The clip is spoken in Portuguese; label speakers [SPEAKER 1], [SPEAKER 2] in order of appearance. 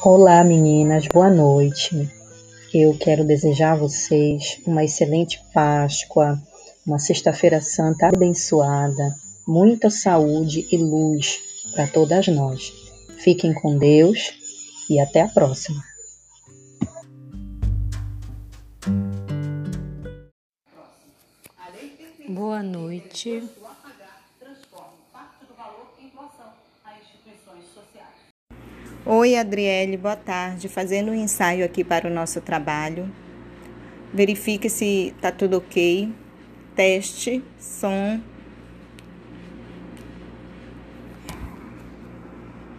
[SPEAKER 1] Olá meninas, boa noite. Eu quero desejar a vocês uma excelente Páscoa, uma Sexta-feira Santa abençoada, muita saúde e luz para todas nós. Fiquem com Deus e até a próxima.
[SPEAKER 2] Boa noite.
[SPEAKER 3] Oi, Adriele, boa tarde. Fazendo um ensaio aqui para o nosso trabalho. Verifique se está tudo ok. Teste, som.